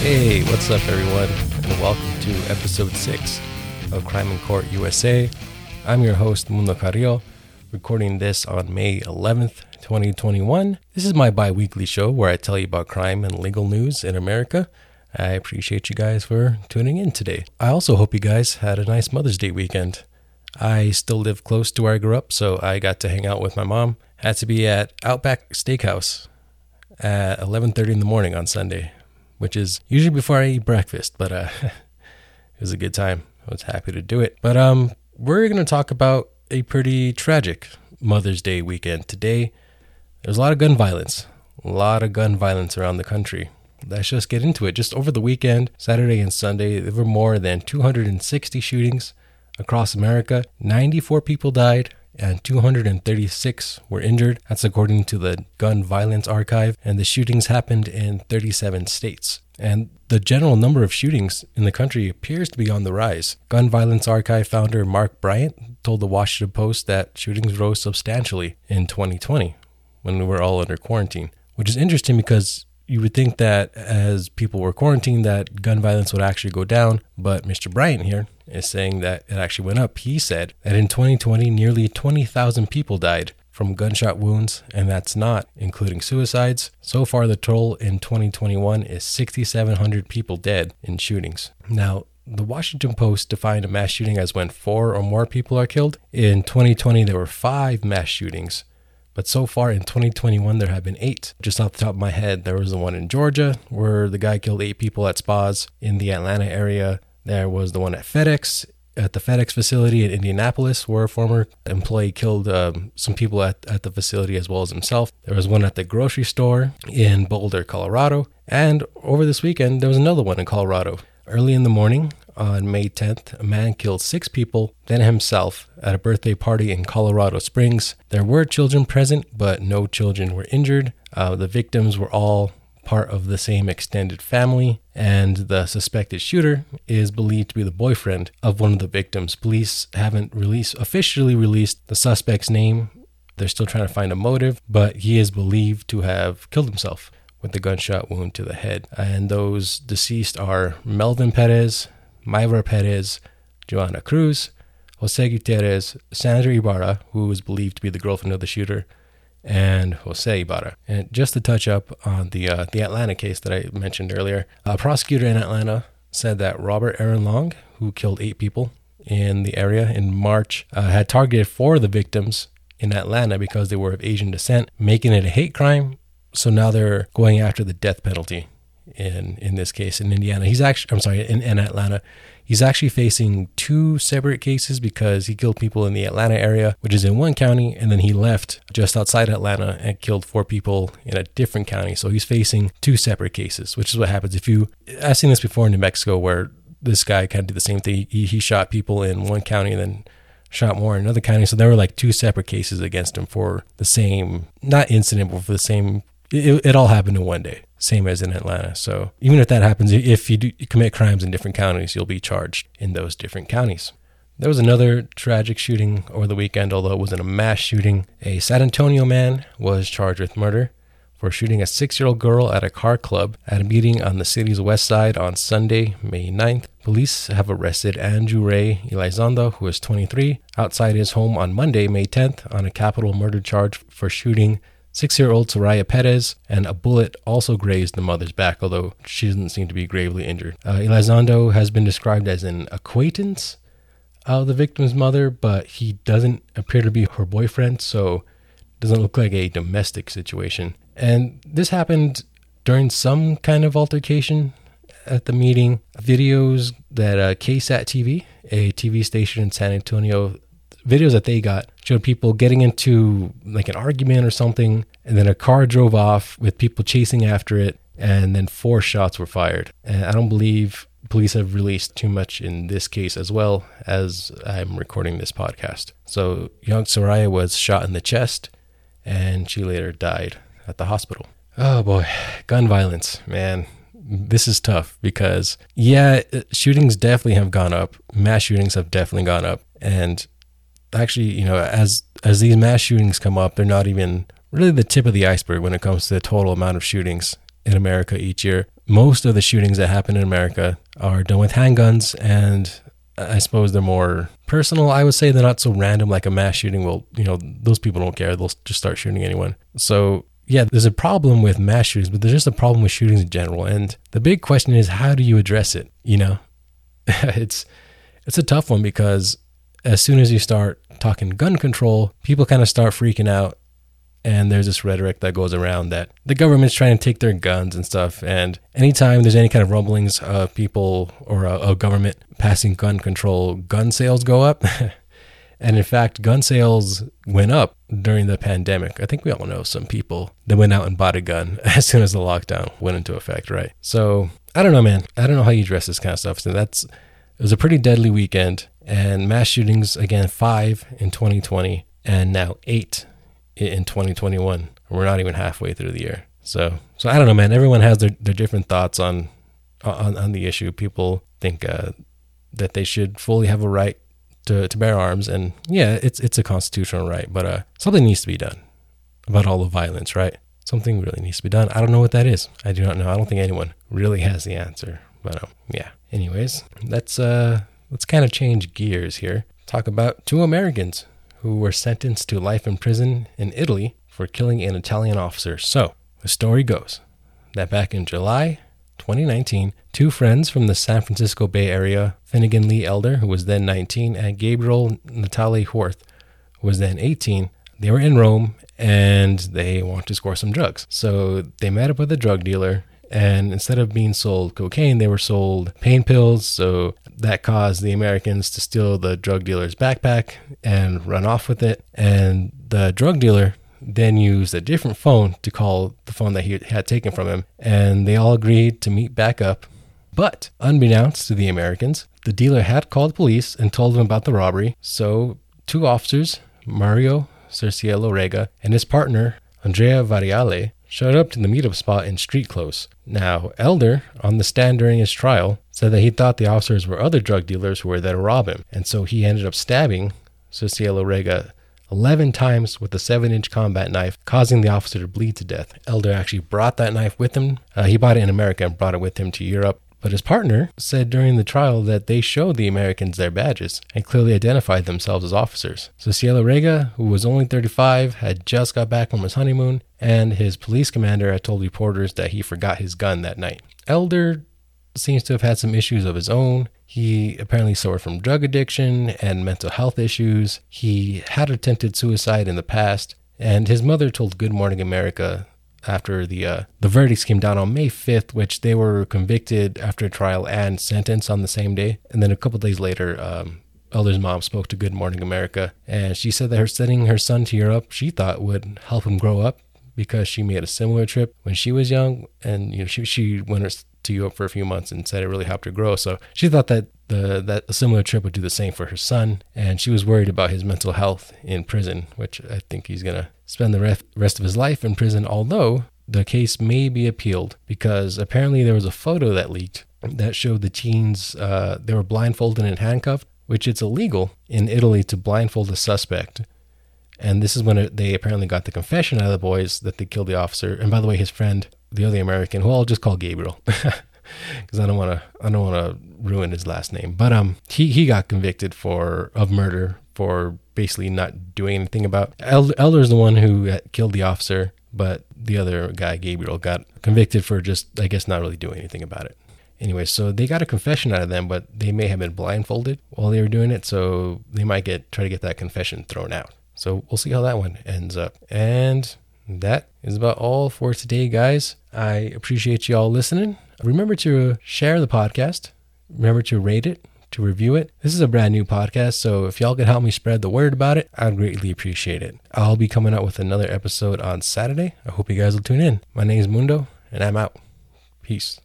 Hey, what's up, everyone, and welcome to episode 6 of Crime in Court USA. I'm your host, Mundo Carrillo, recording this on May 11th, 2021. This is my bi weekly show where I tell you about crime and legal news in America. I appreciate you guys for tuning in today. I also hope you guys had a nice Mother's Day weekend. I still live close to where I grew up, so I got to hang out with my mom. Had to be at Outback Steakhouse at 11:30 in the morning on Sunday, which is usually before I eat breakfast, but uh, it was a good time. I was happy to do it. But um, we're going to talk about a pretty tragic Mother's Day weekend today. There's a lot of gun violence, a lot of gun violence around the country. Let's just get into it. Just over the weekend, Saturday and Sunday, there were more than 260 shootings across America. 94 people died, and 236 were injured. That's according to the Gun Violence Archive. And the shootings happened in 37 states. And the general number of shootings in the country appears to be on the rise. Gun Violence Archive founder Mark Bryant told the Washington Post that shootings rose substantially in 2020 when we were all under quarantine, which is interesting because you would think that as people were quarantined that gun violence would actually go down but mr bryant here is saying that it actually went up he said that in 2020 nearly 20000 people died from gunshot wounds and that's not including suicides so far the total in 2021 is 6700 people dead in shootings now the Washington Post defined a mass shooting as when four or more people are killed. In 2020, there were five mass shootings. But so far in 2021, there have been eight. Just off the top of my head, there was the one in Georgia where the guy killed eight people at spas. In the Atlanta area, there was the one at FedEx, at the FedEx facility in Indianapolis, where a former employee killed um, some people at, at the facility as well as himself. There was one at the grocery store in Boulder, Colorado. And over this weekend, there was another one in Colorado. Early in the morning, on May 10th, a man killed six people, then himself, at a birthday party in Colorado Springs. There were children present, but no children were injured. Uh, the victims were all part of the same extended family, and the suspected shooter is believed to be the boyfriend of one of the victims. Police haven't released officially released the suspect's name. They're still trying to find a motive, but he is believed to have killed himself with the gunshot wound to the head. And those deceased are Melvin Perez, Mayra Perez, Joanna Cruz, Jose Gutierrez, Sandra Ibarra, who is believed to be the girlfriend of the shooter, and Jose Ibarra. And just to touch up on the uh, the Atlanta case that I mentioned earlier, a prosecutor in Atlanta said that Robert Aaron Long, who killed eight people in the area in March, uh, had targeted four of the victims in Atlanta because they were of Asian descent, making it a hate crime. So now they're going after the death penalty in in this case in Indiana. He's actually I'm sorry in, in Atlanta. He's actually facing two separate cases because he killed people in the Atlanta area, which is in one county, and then he left just outside Atlanta and killed four people in a different county. So he's facing two separate cases, which is what happens if you. I've seen this before in New Mexico where this guy kind of did the same thing. He, he shot people in one county and then shot more in another county. So there were like two separate cases against him for the same, not incident, but for the same. It, it all happened in one day same as in Atlanta. So even if that happens, if you, do, you commit crimes in different counties, you'll be charged in those different counties. There was another tragic shooting over the weekend, although it wasn't a mass shooting. A San Antonio man was charged with murder for shooting a six year old girl at a car club at a meeting on the city's west side on Sunday, May 9th. Police have arrested Andrew Ray Elizondo, who is 23, outside his home on Monday, May 10th, on a capital murder charge for shooting Six year old Soraya Perez, and a bullet also grazed the mother's back, although she doesn't seem to be gravely injured. Uh, Elizondo has been described as an acquaintance of the victim's mother, but he doesn't appear to be her boyfriend, so doesn't look like a domestic situation. And this happened during some kind of altercation at the meeting. Videos that uh, KSAT TV, a TV station in San Antonio, videos that they got showed people getting into like an argument or something, and then a car drove off with people chasing after it, and then four shots were fired. And I don't believe police have released too much in this case as well as I'm recording this podcast. So young Soraya was shot in the chest, and she later died at the hospital. Oh boy, gun violence, man. This is tough because, yeah, shootings definitely have gone up. Mass shootings have definitely gone up. And actually, you know, as as these mass shootings come up, they're not even really the tip of the iceberg when it comes to the total amount of shootings in America each year. most of the shootings that happen in America are done with handguns, and I suppose they're more personal. I would say they're not so random like a mass shooting. Well, you know, those people don't care; they'll just start shooting anyone. So yeah, there's a problem with mass shootings, but there's just a problem with shootings in general. And the big question is, how do you address it? You know, it's it's a tough one because as soon as you start talking gun control, people kind of start freaking out and there's this rhetoric that goes around that the government's trying to take their guns and stuff. And anytime there's any kind of rumblings of people or a, a government passing gun control, gun sales go up. and in fact, gun sales went up during the pandemic. I think we all know some people that went out and bought a gun as soon as the lockdown went into effect, right? So I don't know, man. I don't know how you dress this kind of stuff. So that's it was a pretty deadly weekend, and mass shootings again five in 2020, and now eight in 2021. We're not even halfway through the year. So, so I don't know, man. Everyone has their, their different thoughts on, on, on the issue. People think uh, that they should fully have a right to, to bear arms. And yeah, it's, it's a constitutional right, but uh, something needs to be done about all the violence, right? Something really needs to be done. I don't know what that is. I do not know. I don't think anyone really has the answer. But um, yeah. Anyways, let's uh, let's kind of change gears here. Talk about two Americans who were sentenced to life in prison in Italy for killing an Italian officer. So, the story goes that back in July 2019, two friends from the San Francisco Bay Area, Finnegan Lee Elder, who was then 19, and Gabriel Natale Hjorth, who was then 18, they were in Rome and they wanted to score some drugs. So they met up with a drug dealer and instead of being sold cocaine, they were sold pain pills. So that caused the Americans to steal the drug dealer's backpack and run off with it. And the drug dealer then used a different phone to call the phone that he had taken from him. And they all agreed to meet back up. But unbeknownst to the Americans, the dealer had called police and told them about the robbery. So two officers, Mario Cerciello Rega and his partner, Andrea Varriale, showed up to the meetup spot in street clothes. Now, Elder, on the stand during his trial, said that he thought the officers were other drug dealers who were there to rob him, and so he ended up stabbing Cerciello Rega 11 times with a 7 inch combat knife, causing the officer to bleed to death. Elder actually brought that knife with him. Uh, he bought it in America and brought it with him to Europe. But his partner said during the trial that they showed the Americans their badges and clearly identified themselves as officers. So Cielo Rega, who was only 35, had just got back from his honeymoon, and his police commander had told reporters that he forgot his gun that night. Elder seems to have had some issues of his own. He apparently suffered from drug addiction and mental health issues. He had attempted suicide in the past, and his mother told Good Morning America after the uh, the verdicts came down on May 5th, which they were convicted after trial and sentenced on the same day. And then a couple days later, um, Elder's mom spoke to Good Morning America, and she said that her sending her son to Europe, she thought would help him grow up because she made a similar trip when she was young, and you know she she went to Europe for a few months and said it really helped her grow. So she thought that the that a similar trip would do the same for her son, and she was worried about his mental health in prison, which I think he's gonna spend the rest of his life in prison. Although the case may be appealed because apparently there was a photo that leaked that showed the teens uh, they were blindfolded and handcuffed, which it's illegal in Italy to blindfold a suspect. And this is when they apparently got the confession out of the boys that they killed the officer. And by the way, his friend, the other American, who I'll just call Gabriel, because I don't want to I don't want to ruin his last name. But um, he he got convicted for of murder for basically not doing anything about. Elder is the one who killed the officer, but the other guy, Gabriel, got convicted for just I guess not really doing anything about it. Anyway, so they got a confession out of them, but they may have been blindfolded while they were doing it, so they might get try to get that confession thrown out. So we'll see how that one ends up. And that is about all for today, guys. I appreciate you all listening. Remember to share the podcast. Remember to rate it, to review it. This is a brand new podcast, so if y'all could help me spread the word about it, I'd greatly appreciate it. I'll be coming out with another episode on Saturday. I hope you guys will tune in. My name is Mundo, and I'm out. Peace.